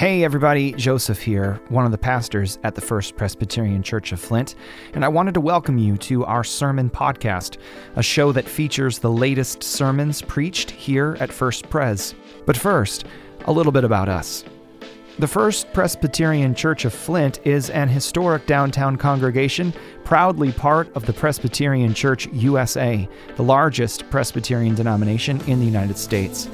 Hey, everybody, Joseph here, one of the pastors at the First Presbyterian Church of Flint, and I wanted to welcome you to our Sermon Podcast, a show that features the latest sermons preached here at First Pres. But first, a little bit about us. The First Presbyterian Church of Flint is an historic downtown congregation, proudly part of the Presbyterian Church USA, the largest Presbyterian denomination in the United States.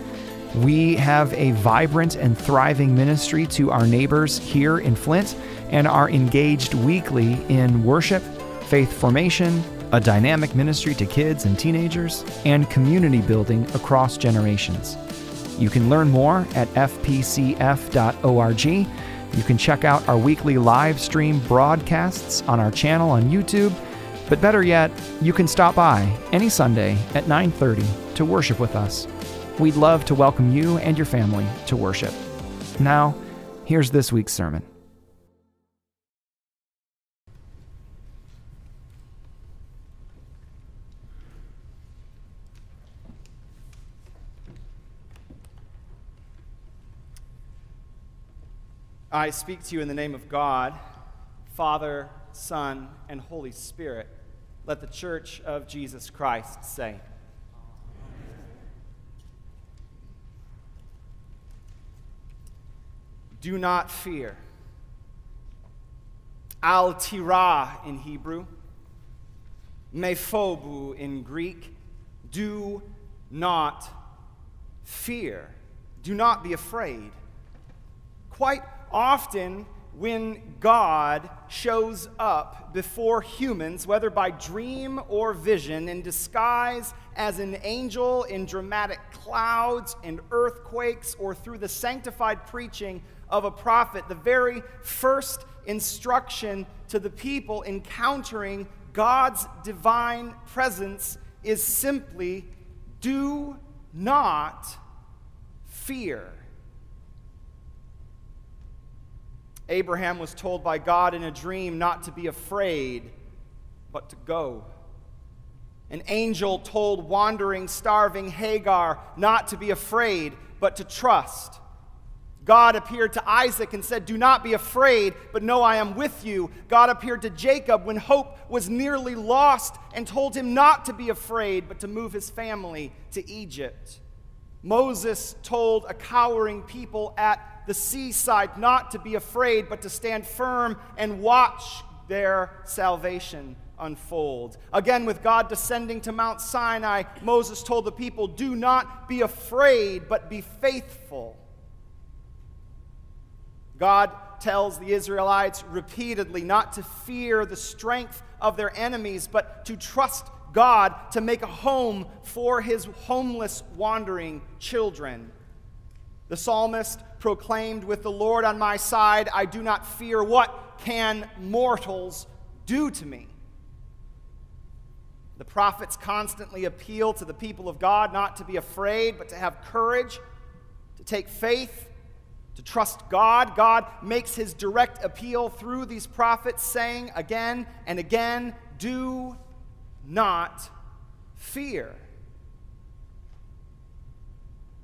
We have a vibrant and thriving ministry to our neighbors here in Flint and are engaged weekly in worship, faith formation, a dynamic ministry to kids and teenagers, and community building across generations. You can learn more at fpcf.org. You can check out our weekly live stream broadcasts on our channel on YouTube. But better yet, you can stop by any Sunday at 9:30 to worship with us. We'd love to welcome you and your family to worship. Now, here's this week's sermon. I speak to you in the name of God, Father, Son, and Holy Spirit. Let the church of Jesus Christ say, Do not fear. Al tirah in Hebrew, Mephobu in Greek. Do not fear. Do not be afraid. Quite often, when God shows up before humans, whether by dream or vision, in disguise as an angel in dramatic clouds and earthquakes, or through the sanctified preaching of a prophet, the very first instruction to the people encountering God's divine presence is simply do not fear. Abraham was told by God in a dream not to be afraid, but to go. An angel told wandering, starving Hagar not to be afraid, but to trust. God appeared to Isaac and said, Do not be afraid, but know I am with you. God appeared to Jacob when hope was nearly lost and told him not to be afraid, but to move his family to Egypt. Moses told a cowering people at the seaside not to be afraid, but to stand firm and watch their salvation unfold. Again, with God descending to Mount Sinai, Moses told the people, Do not be afraid, but be faithful. God tells the Israelites repeatedly not to fear the strength of their enemies, but to trust God to make a home for his homeless, wandering children. The psalmist proclaimed, With the Lord on my side, I do not fear. What can mortals do to me? The prophets constantly appeal to the people of God not to be afraid, but to have courage, to take faith, to trust God. God makes his direct appeal through these prophets, saying again and again, Do not fear.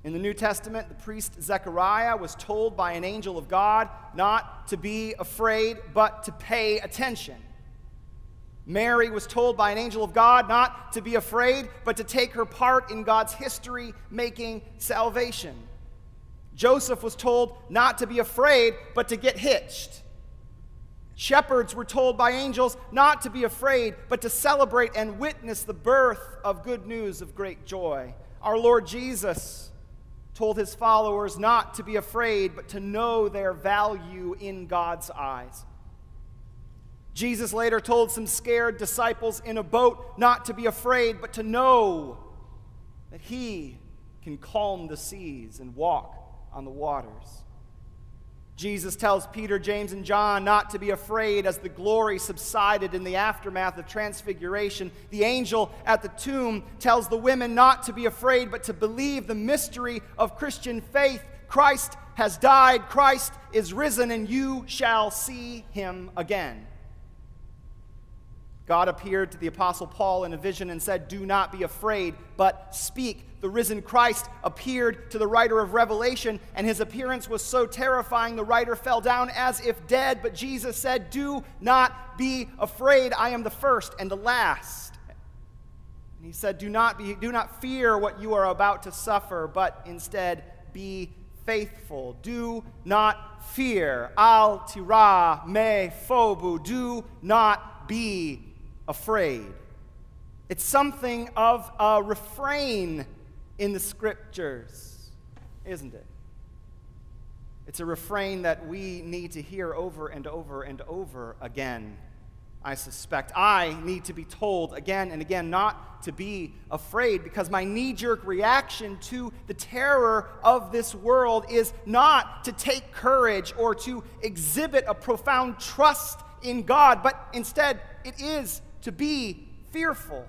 In the New Testament, the priest Zechariah was told by an angel of God not to be afraid, but to pay attention. Mary was told by an angel of God not to be afraid, but to take her part in God's history making salvation. Joseph was told not to be afraid, but to get hitched. Shepherds were told by angels not to be afraid, but to celebrate and witness the birth of good news of great joy. Our Lord Jesus told his followers not to be afraid, but to know their value in God's eyes. Jesus later told some scared disciples in a boat not to be afraid, but to know that he can calm the seas and walk on the waters. Jesus tells Peter, James, and John not to be afraid as the glory subsided in the aftermath of transfiguration. The angel at the tomb tells the women not to be afraid, but to believe the mystery of Christian faith. Christ has died, Christ is risen, and you shall see him again. God appeared to the Apostle Paul in a vision and said, Do not be afraid, but speak. The risen Christ appeared to the writer of Revelation, and his appearance was so terrifying the writer fell down as if dead. But Jesus said, Do not be afraid. I am the first and the last. And he said, Do not, be, do not fear what you are about to suffer, but instead be faithful. Do not fear. Al tira me phobu. Do not be afraid. It's something of a refrain in the scriptures, isn't it? It's a refrain that we need to hear over and over and over again. I suspect. I need to be told again and again not to be afraid because my knee jerk reaction to the terror of this world is not to take courage or to exhibit a profound trust in God, but instead it is to be fearful.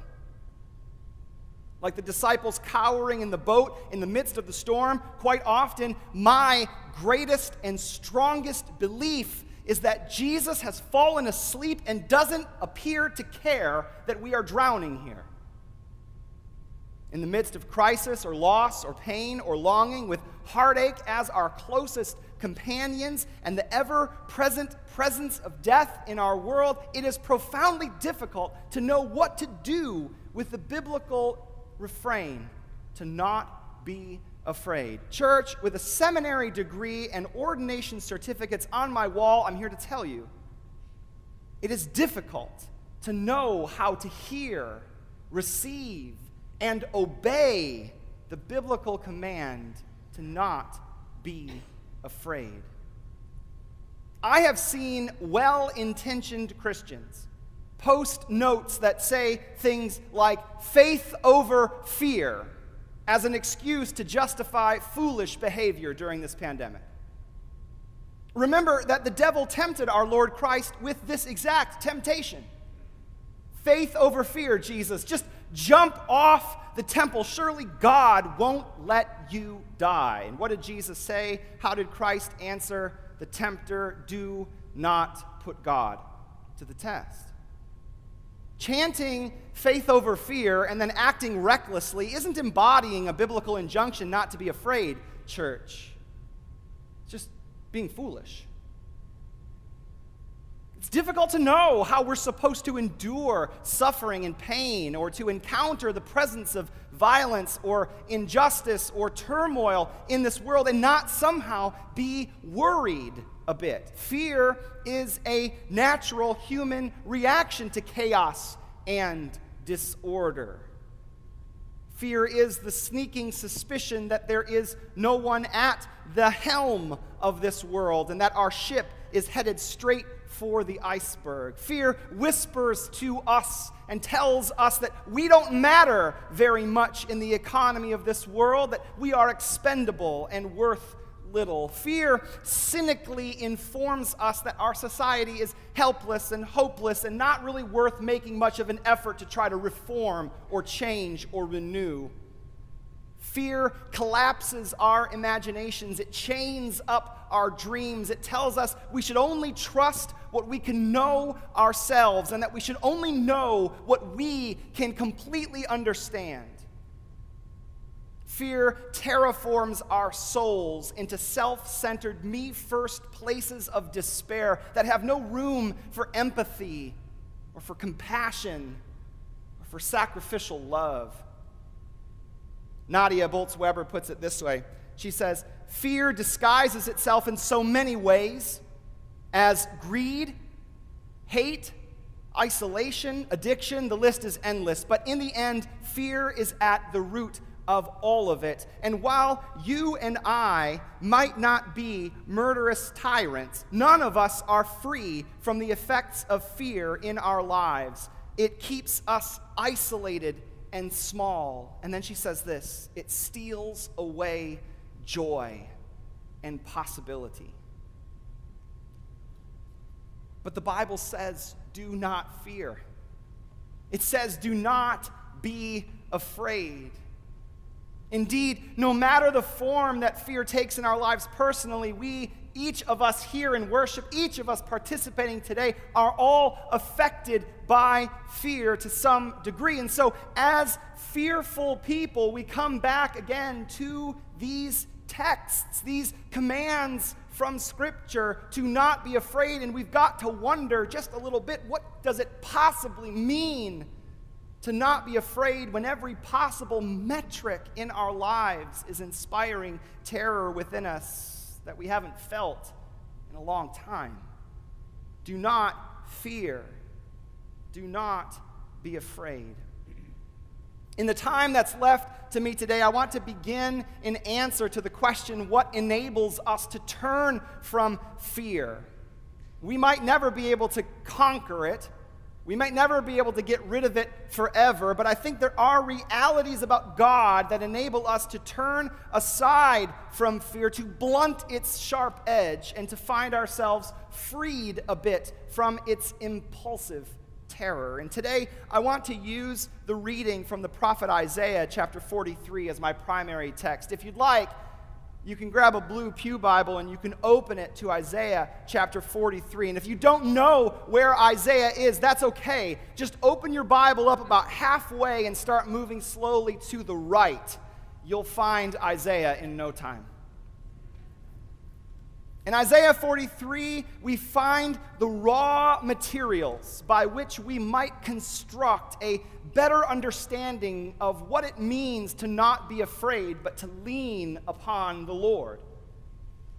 Like the disciples cowering in the boat in the midst of the storm, quite often, my greatest and strongest belief is that Jesus has fallen asleep and doesn't appear to care that we are drowning here. In the midst of crisis or loss or pain or longing, with heartache as our closest companions and the ever present presence of death in our world, it is profoundly difficult to know what to do with the biblical refrain to not be afraid. Church, with a seminary degree and ordination certificates on my wall, I'm here to tell you it is difficult to know how to hear, receive, and obey the biblical command to not be afraid. I have seen well intentioned Christians post notes that say things like faith over fear as an excuse to justify foolish behavior during this pandemic. Remember that the devil tempted our Lord Christ with this exact temptation faith over fear, Jesus. Just jump off the temple. Surely God won't let you die. And what did Jesus say? How did Christ answer the tempter? Do not put God to the test. Chanting faith over fear and then acting recklessly isn't embodying a biblical injunction not to be afraid, church. It's just being foolish. It's difficult to know how we're supposed to endure suffering and pain or to encounter the presence of violence or injustice or turmoil in this world and not somehow be worried a bit. Fear is a natural human reaction to chaos and disorder. Fear is the sneaking suspicion that there is no one at the helm of this world and that our ship is headed straight for the iceberg. Fear whispers to us and tells us that we don't matter very much in the economy of this world, that we are expendable and worth little. Fear cynically informs us that our society is helpless and hopeless and not really worth making much of an effort to try to reform or change or renew. Fear collapses our imaginations. It chains up our dreams. It tells us we should only trust what we can know ourselves and that we should only know what we can completely understand. Fear terraforms our souls into self centered, me first places of despair that have no room for empathy or for compassion or for sacrificial love. Nadia Bolz Weber puts it this way She says, Fear disguises itself in so many ways as greed, hate, isolation, addiction. The list is endless. But in the end, fear is at the root of all of it. And while you and I might not be murderous tyrants, none of us are free from the effects of fear in our lives. It keeps us isolated and small. And then she says this it steals away joy and possibility. But the Bible says, do not fear. It says, do not be afraid. Indeed, no matter the form that fear takes in our lives personally, we each of us here in worship, each of us participating today, are all affected by fear to some degree. And so, as fearful people, we come back again to these texts, these commands from Scripture to not be afraid. And we've got to wonder just a little bit what does it possibly mean to not be afraid when every possible metric in our lives is inspiring terror within us that we haven't felt in a long time. Do not fear. Do not be afraid. In the time that's left to me today, I want to begin in answer to the question what enables us to turn from fear? We might never be able to conquer it. We might never be able to get rid of it forever, but I think there are realities about God that enable us to turn aside from fear, to blunt its sharp edge, and to find ourselves freed a bit from its impulsive terror. And today I want to use the reading from the prophet Isaiah, chapter 43, as my primary text. If you'd like, you can grab a blue Pew Bible and you can open it to Isaiah chapter 43. And if you don't know where Isaiah is, that's okay. Just open your Bible up about halfway and start moving slowly to the right. You'll find Isaiah in no time. In Isaiah 43, we find the raw materials by which we might construct a better understanding of what it means to not be afraid, but to lean upon the Lord.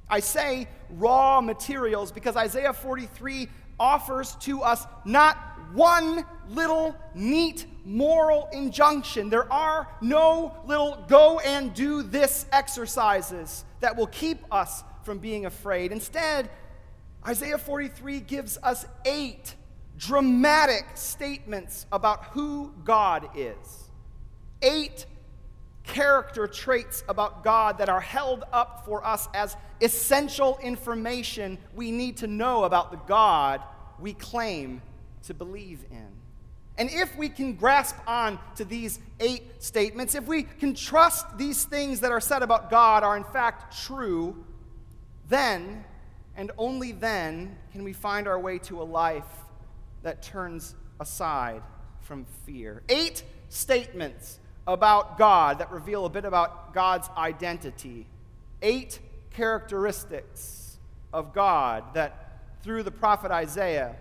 I say raw materials because Isaiah 43 offers to us not one little neat moral injunction. There are no little go and do this exercises that will keep us from being afraid. Instead, Isaiah 43 gives us eight dramatic statements about who God is. Eight character traits about God that are held up for us as essential information we need to know about the God we claim to believe in. And if we can grasp on to these eight statements, if we can trust these things that are said about God are in fact true, then, and only then, can we find our way to a life that turns aside from fear. Eight statements about God that reveal a bit about God's identity. Eight characteristics of God that, through the prophet Isaiah,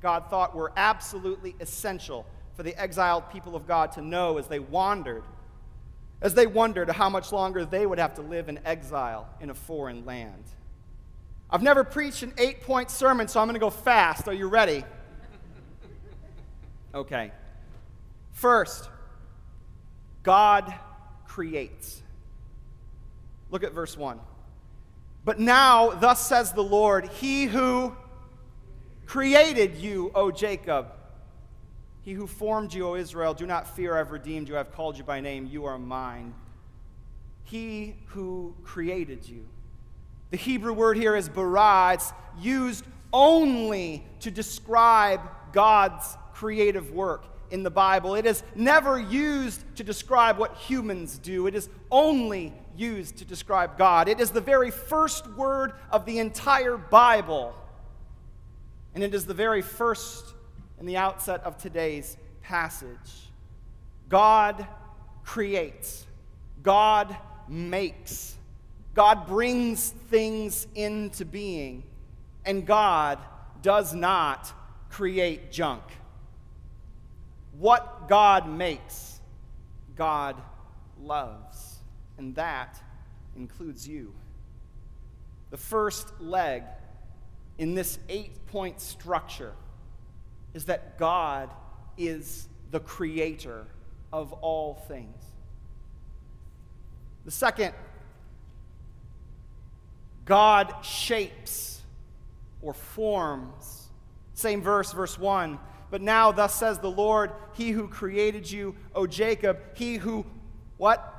God thought were absolutely essential for the exiled people of God to know as they wandered, as they wondered how much longer they would have to live in exile in a foreign land. I've never preached an eight point sermon, so I'm going to go fast. Are you ready? Okay. First, God creates. Look at verse 1. But now, thus says the Lord, He who created you, O Jacob, He who formed you, O Israel, do not fear, I've redeemed you, I've called you by name, you are mine. He who created you. The Hebrew word here is bara. It's used only to describe God's creative work in the Bible. It is never used to describe what humans do, it is only used to describe God. It is the very first word of the entire Bible. And it is the very first in the outset of today's passage. God creates, God makes. God brings things into being, and God does not create junk. What God makes, God loves, and that includes you. The first leg in this eight point structure is that God is the creator of all things. The second God shapes or forms. Same verse, verse 1. But now, thus says the Lord, He who created you, O Jacob, He who, what?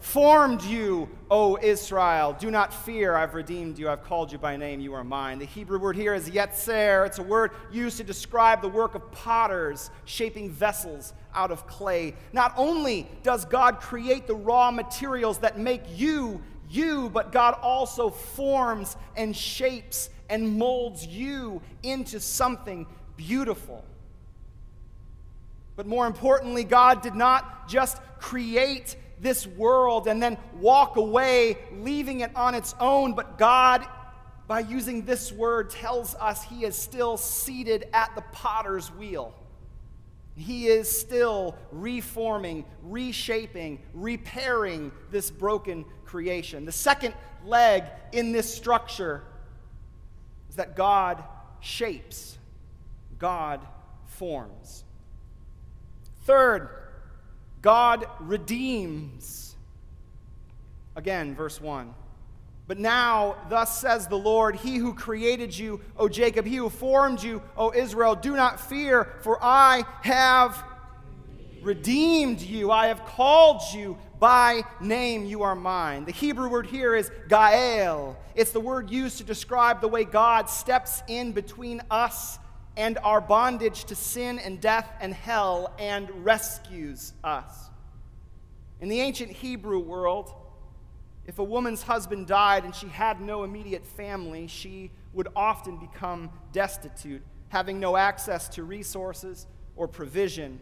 Formed you, O Israel. Do not fear, I've redeemed you, I've called you by name, you are mine. The Hebrew word here is yetzer. It's a word used to describe the work of potters shaping vessels out of clay. Not only does God create the raw materials that make you you, but God also forms and shapes and molds you into something beautiful. But more importantly, God did not just create this world and then walk away, leaving it on its own, but God, by using this word, tells us He is still seated at the potter's wheel. He is still reforming, reshaping, repairing this broken creation. The second leg in this structure is that God shapes, God forms. Third, God redeems. Again, verse 1. But now, thus says the Lord, He who created you, O Jacob, He who formed you, O Israel, do not fear, for I have redeemed you. I have called you by name, you are mine. The Hebrew word here is Gael. It's the word used to describe the way God steps in between us and our bondage to sin and death and hell and rescues us. In the ancient Hebrew world, if a woman's husband died and she had no immediate family, she would often become destitute, having no access to resources or provision,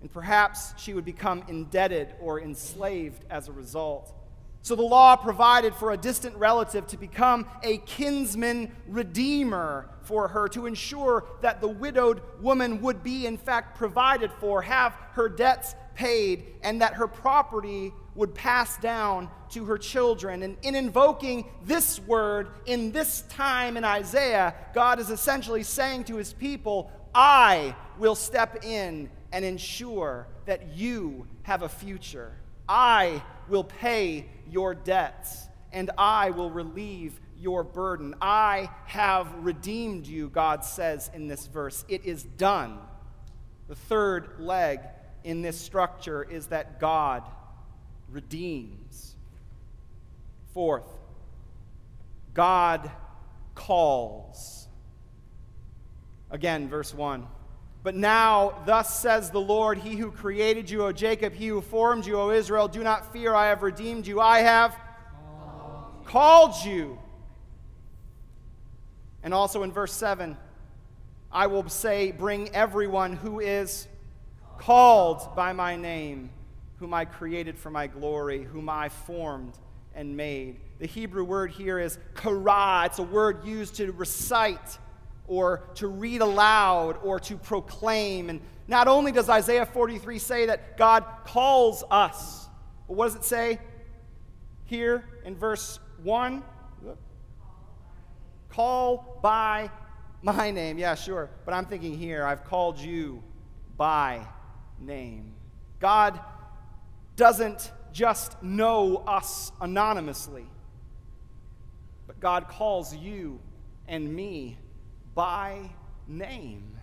and perhaps she would become indebted or enslaved as a result. So the law provided for a distant relative to become a kinsman redeemer for her, to ensure that the widowed woman would be, in fact, provided for, have her debts paid, and that her property would pass down to her children. And in invoking this word in this time in Isaiah, God is essentially saying to his people, I will step in and ensure that you have a future. I will pay your debts, and I will relieve your burden. I have redeemed you, God says in this verse. It is done. The third leg in this structure is that God redeems. Fourth, God calls. Again, verse 1. But now, thus says the Lord, He who created you, O Jacob, He who formed you, O Israel, do not fear, I have redeemed you. I have called, called you. And also in verse 7, I will say, Bring everyone who is called by my name, whom I created for my glory, whom I formed and made. The Hebrew word here is kara. It's a word used to recite or to read aloud or to proclaim. And not only does Isaiah 43 say that God calls us, but what does it say here in verse 1? Call by my name. Yeah, sure. But I'm thinking here, I've called you by name. God doesn't just know us anonymously, but God calls you and me by name,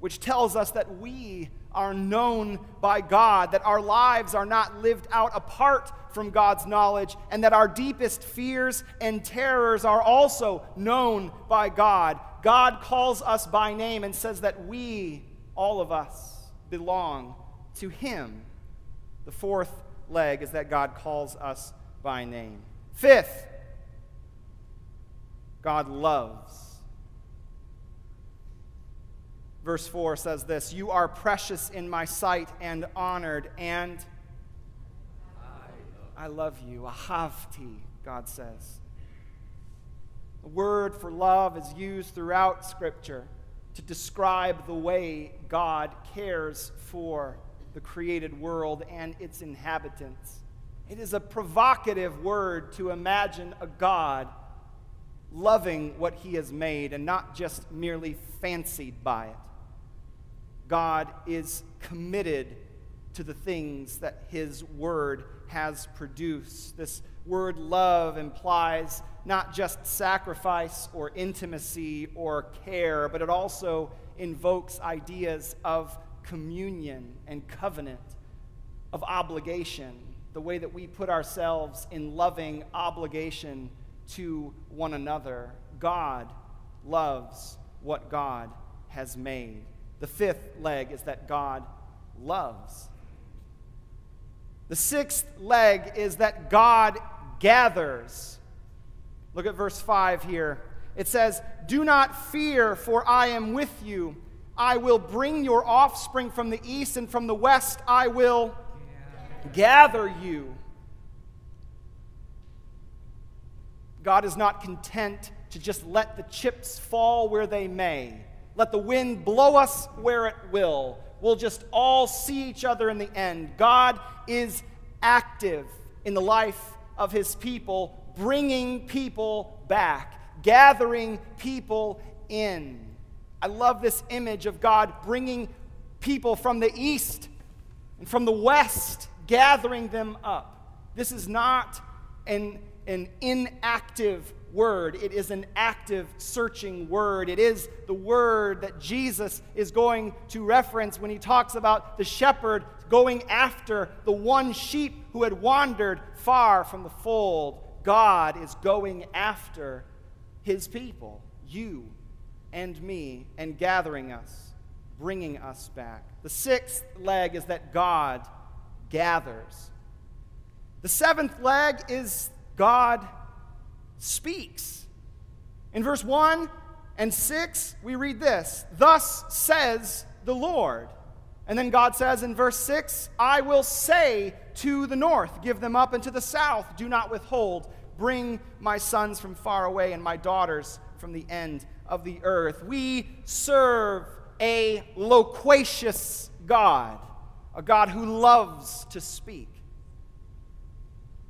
which tells us that we are known by God, that our lives are not lived out apart from God's knowledge, and that our deepest fears and terrors are also known by God. God calls us by name and says that we, all of us, belong to Him. The fourth leg is that God calls us by name. Fifth, God loves. Verse 4 says this You are precious in my sight and honored, and I love you. Ahavti, God says. The word for love is used throughout Scripture to describe the way God cares for the created world and its inhabitants. It is a provocative word to imagine a God loving what he has made and not just merely fancied by it. God is committed to the things that his word has produced. This word love implies not just sacrifice or intimacy or care, but it also invokes ideas of communion and covenant, of obligation, the way that we put ourselves in loving obligation to one another. God loves what God has made. The fifth leg is that God loves. The sixth leg is that God gathers. Look at verse 5 here. It says, Do not fear, for I am with you. I will bring your offspring from the east and from the west. I will gather you. God is not content to just let the chips fall where they may. Let the wind blow us where it will. We'll just all see each other in the end. God is active in the life of his people, bringing people back, gathering people in. I love this image of God bringing people from the east and from the west, gathering them up. This is not an, an inactive word. It is an active, searching word. It is the word that Jesus is going to reference when he talks about the shepherd going after the one sheep who had wandered far from the fold. God is going after his people, you and me, and gathering us, bringing us back. The sixth leg is that God gathers. The seventh leg is God speaks. In verse 1 and 6, we read this Thus says the Lord. And then God says in verse 6, I will say to the north, Give them up, and to the south, do not withhold. Bring my sons from far away and my daughters from the end of the earth. We serve a loquacious God, a God who loves to speak.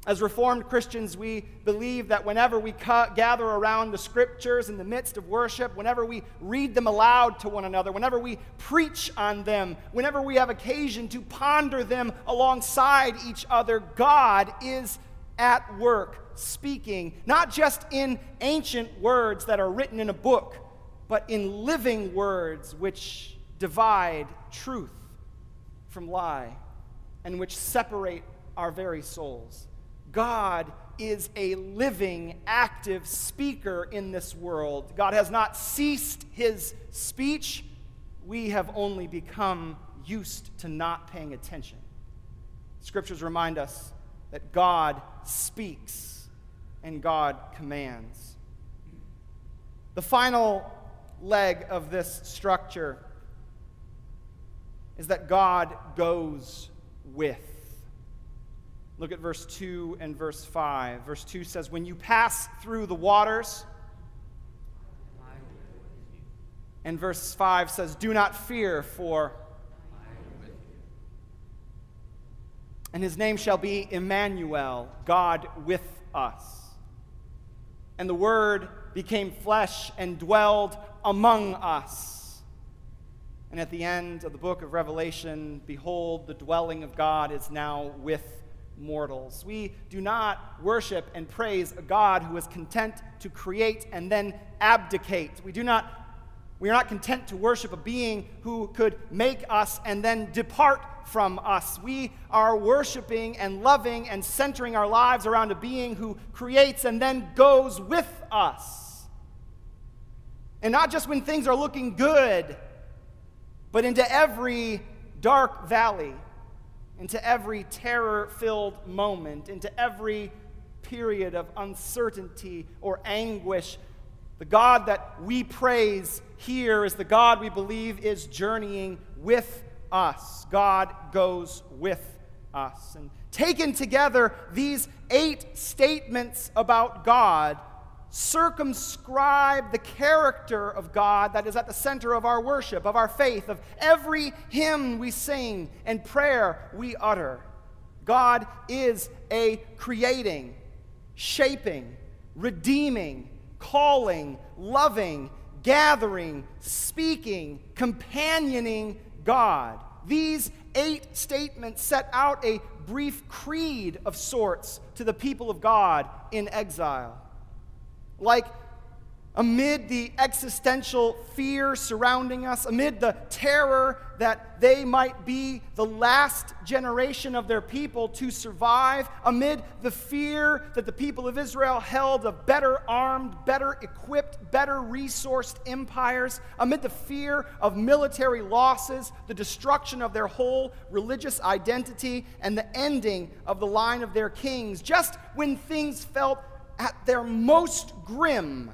As Reformed Christians, we believe that whenever we gather around the scriptures in the midst of worship, whenever we read them aloud to one another, whenever we preach on them, whenever we have occasion to ponder them alongside each other, God is at work speaking, not just in ancient words that are written in a book, but in living words which divide truth from lie and which separate our very souls. God is a living, active speaker in this world. God has not ceased his speech. We have only become used to not paying attention. Scriptures remind us that God speaks and God commands. The final leg of this structure is that God goes with. Look at verse 2 and verse 5. Verse 2 says, When you pass through the waters, and verse 5 says, Do not fear, for. And his name shall be Emmanuel, God with us. And the Word became flesh and dwelled among us. And at the end of the book of Revelation, behold, the dwelling of God is now with mortals. We do not worship and praise a God who is content to create and then abdicate. We do not we are not content to worship a being who could make us and then depart from us. We are worshiping and loving and centering our lives around a being who creates and then goes with us. And not just when things are looking good, but into every dark valley into every terror filled moment, into every period of uncertainty or anguish. The God that we praise here is the God we believe is journeying with us. God goes with us. And taken together, these eight statements about God circumscribe the character of God that is at the center of our worship, of our faith, of every hymn we sing and prayer we utter. God is a creating, shaping, redeeming, calling, loving, gathering, speaking, companioning God. These eight statements set out a brief creed of sorts to the people of God in exile like amid the existential fear surrounding us, amid the terror that they might be the last generation of their people to survive, amid the fear that the people of Israel held of better armed, better equipped, better resourced empires, amid the fear of military losses, the destruction of their whole religious identity, and the ending of the line of their kings, just when things felt at their most grim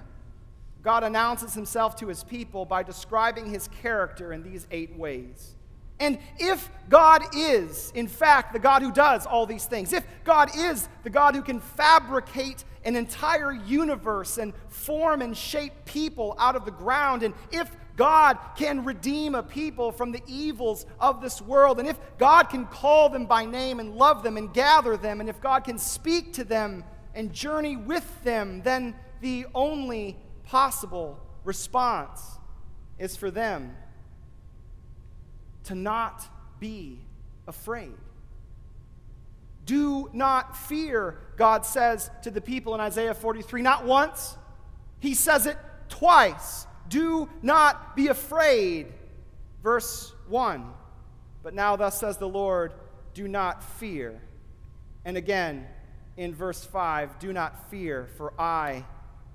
God announces himself to his people by describing his character in these eight ways. And if God is, in fact, the God who does all these things, if God is the God who can fabricate an entire universe and form and shape people out of the ground, and if God can redeem a people from the evils of this world, and if God can call them by name and love them and gather them, and if God can speak to them and journey with them, then the only possible response is for them to not be afraid. Do not fear, God says to the people in Isaiah 43, not once, He says it twice. Do not be afraid. Verse 1. But now, thus says the Lord, do not fear. And again, in verse 5, do not fear, for I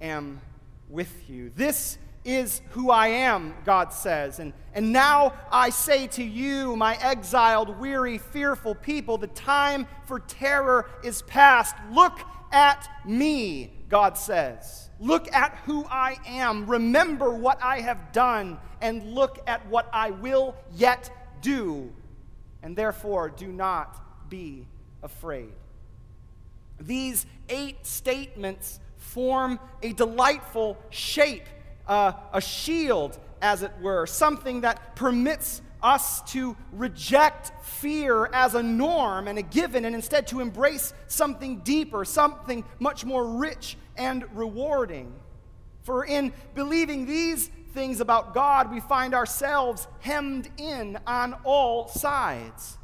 am with you. This is who I am, God says. And, and now I say to you, my exiled, weary, fearful people, the time for terror is past. Look at me, God says. Look at who I am. Remember what I have done, and look at what I will yet do. And therefore, do not be afraid. These eight statements form a delightful shape, uh, a shield, as it were, something that permits us to reject fear as a norm and a given and instead to embrace something deeper, something much more rich and rewarding. For in believing these things about God, we find ourselves hemmed in on all sides.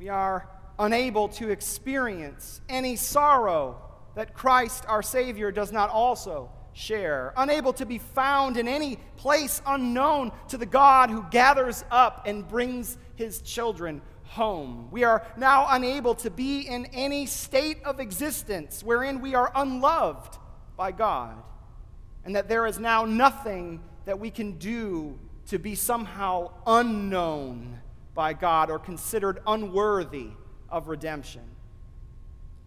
We are unable to experience any sorrow that Christ, our Savior, does not also share, unable to be found in any place unknown to the God who gathers up and brings his children home. We are now unable to be in any state of existence wherein we are unloved by God, and that there is now nothing that we can do to be somehow unknown by God or considered unworthy of redemption.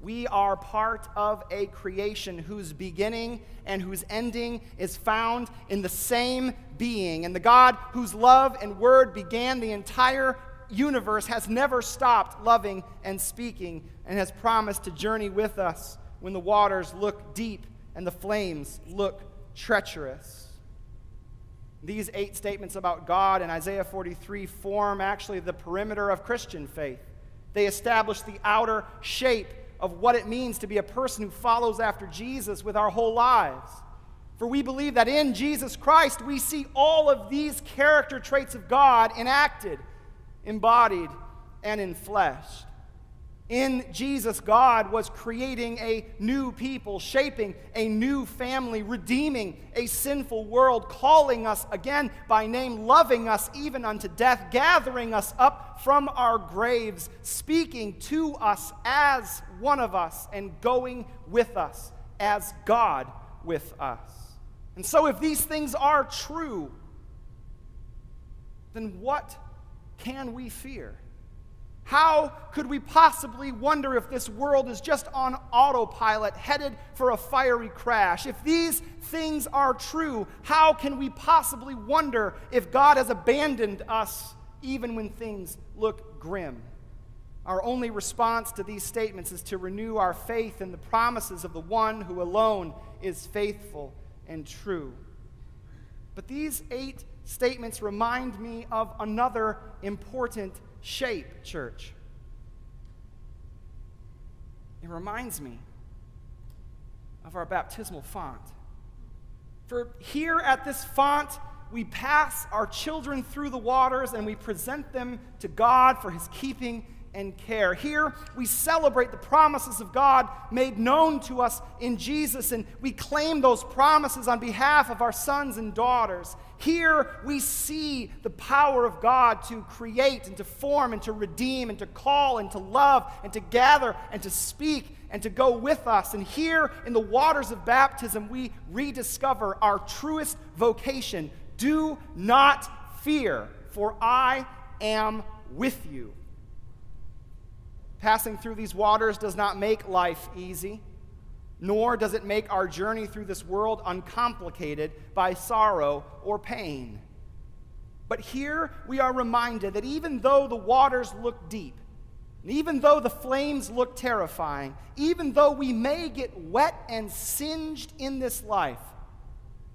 We are part of a creation whose beginning and whose ending is found in the same being. And the God whose love and word began the entire universe has never stopped loving and speaking and has promised to journey with us when the waters look deep and the flames look treacherous. These eight statements about God in Isaiah 43 form actually the perimeter of Christian faith. They establish the outer shape of what it means to be a person who follows after Jesus with our whole lives. For we believe that in Jesus Christ we see all of these character traits of God enacted, embodied, and enfleshed. In Jesus, God was creating a new people, shaping a new family, redeeming a sinful world, calling us again by name, loving us even unto death, gathering us up from our graves, speaking to us as one of us, and going with us as God with us. And so, if these things are true, then what can we fear? How could we possibly wonder if this world is just on autopilot, headed for a fiery crash? If these things are true, how can we possibly wonder if God has abandoned us even when things look grim? Our only response to these statements is to renew our faith in the promises of the one who alone is faithful and true. But these eight statements remind me of another important shape, church. It reminds me of our baptismal font. For here at this font, we pass our children through the waters and we present them to God for his keeping and care. Here we celebrate the promises of God made known to us in Jesus, and we claim those promises on behalf of our sons and daughters. Here we see the power of God to create and to form and to redeem and to call and to love and to gather and to speak and to go with us. And here in the waters of baptism, we rediscover our truest vocation. Do not fear, for I am with you. Passing through these waters does not make life easy, nor does it make our journey through this world uncomplicated by sorrow or pain. But here we are reminded that even though the waters look deep, and even though the flames look terrifying, even though we may get wet and singed in this life,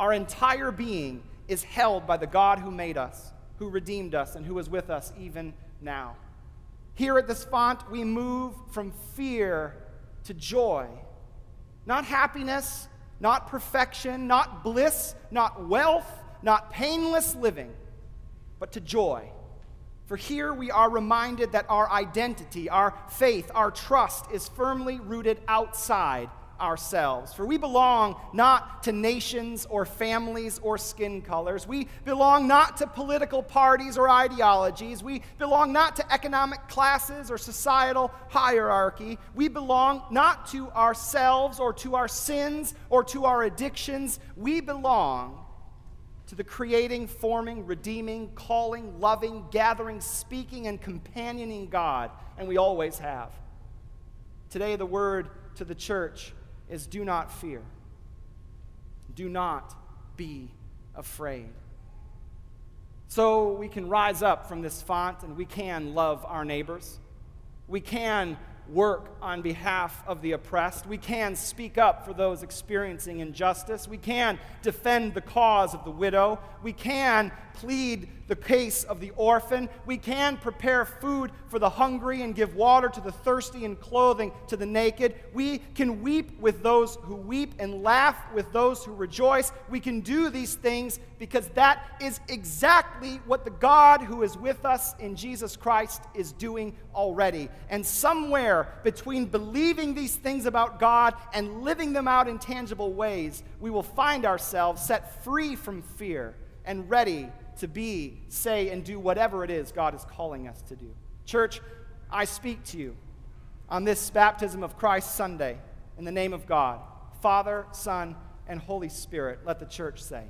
our entire being is held by the God who made us, who redeemed us, and who is with us even now. Here at this font, we move from fear to joy. Not happiness, not perfection, not bliss, not wealth, not painless living, but to joy. For here we are reminded that our identity, our faith, our trust is firmly rooted outside ourselves. For we belong not to nations or families or skin colors. We belong not to political parties or ideologies. We belong not to economic classes or societal hierarchy. We belong not to ourselves or to our sins or to our addictions. We belong to the creating, forming, redeeming, calling, loving, gathering, speaking, and companioning God, and we always have. Today, the word to the church is do not fear. Do not be afraid. So we can rise up from this font and we can love our neighbors. We can work on behalf of the oppressed. We can speak up for those experiencing injustice. We can defend the cause of the widow. We can plead the case of the orphan. We can prepare food for the hungry and give water to the thirsty and clothing to the naked. We can weep with those who weep and laugh with those who rejoice. We can do these things because that is exactly what the God who is with us in Jesus Christ is doing already. And somewhere between believing these things about God and living them out in tangible ways, we will find ourselves set free from fear and ready to be, say, and do whatever it is God is calling us to do. Church, I speak to you on this baptism of Christ Sunday in the name of God, Father, Son, and Holy Spirit. Let the church say,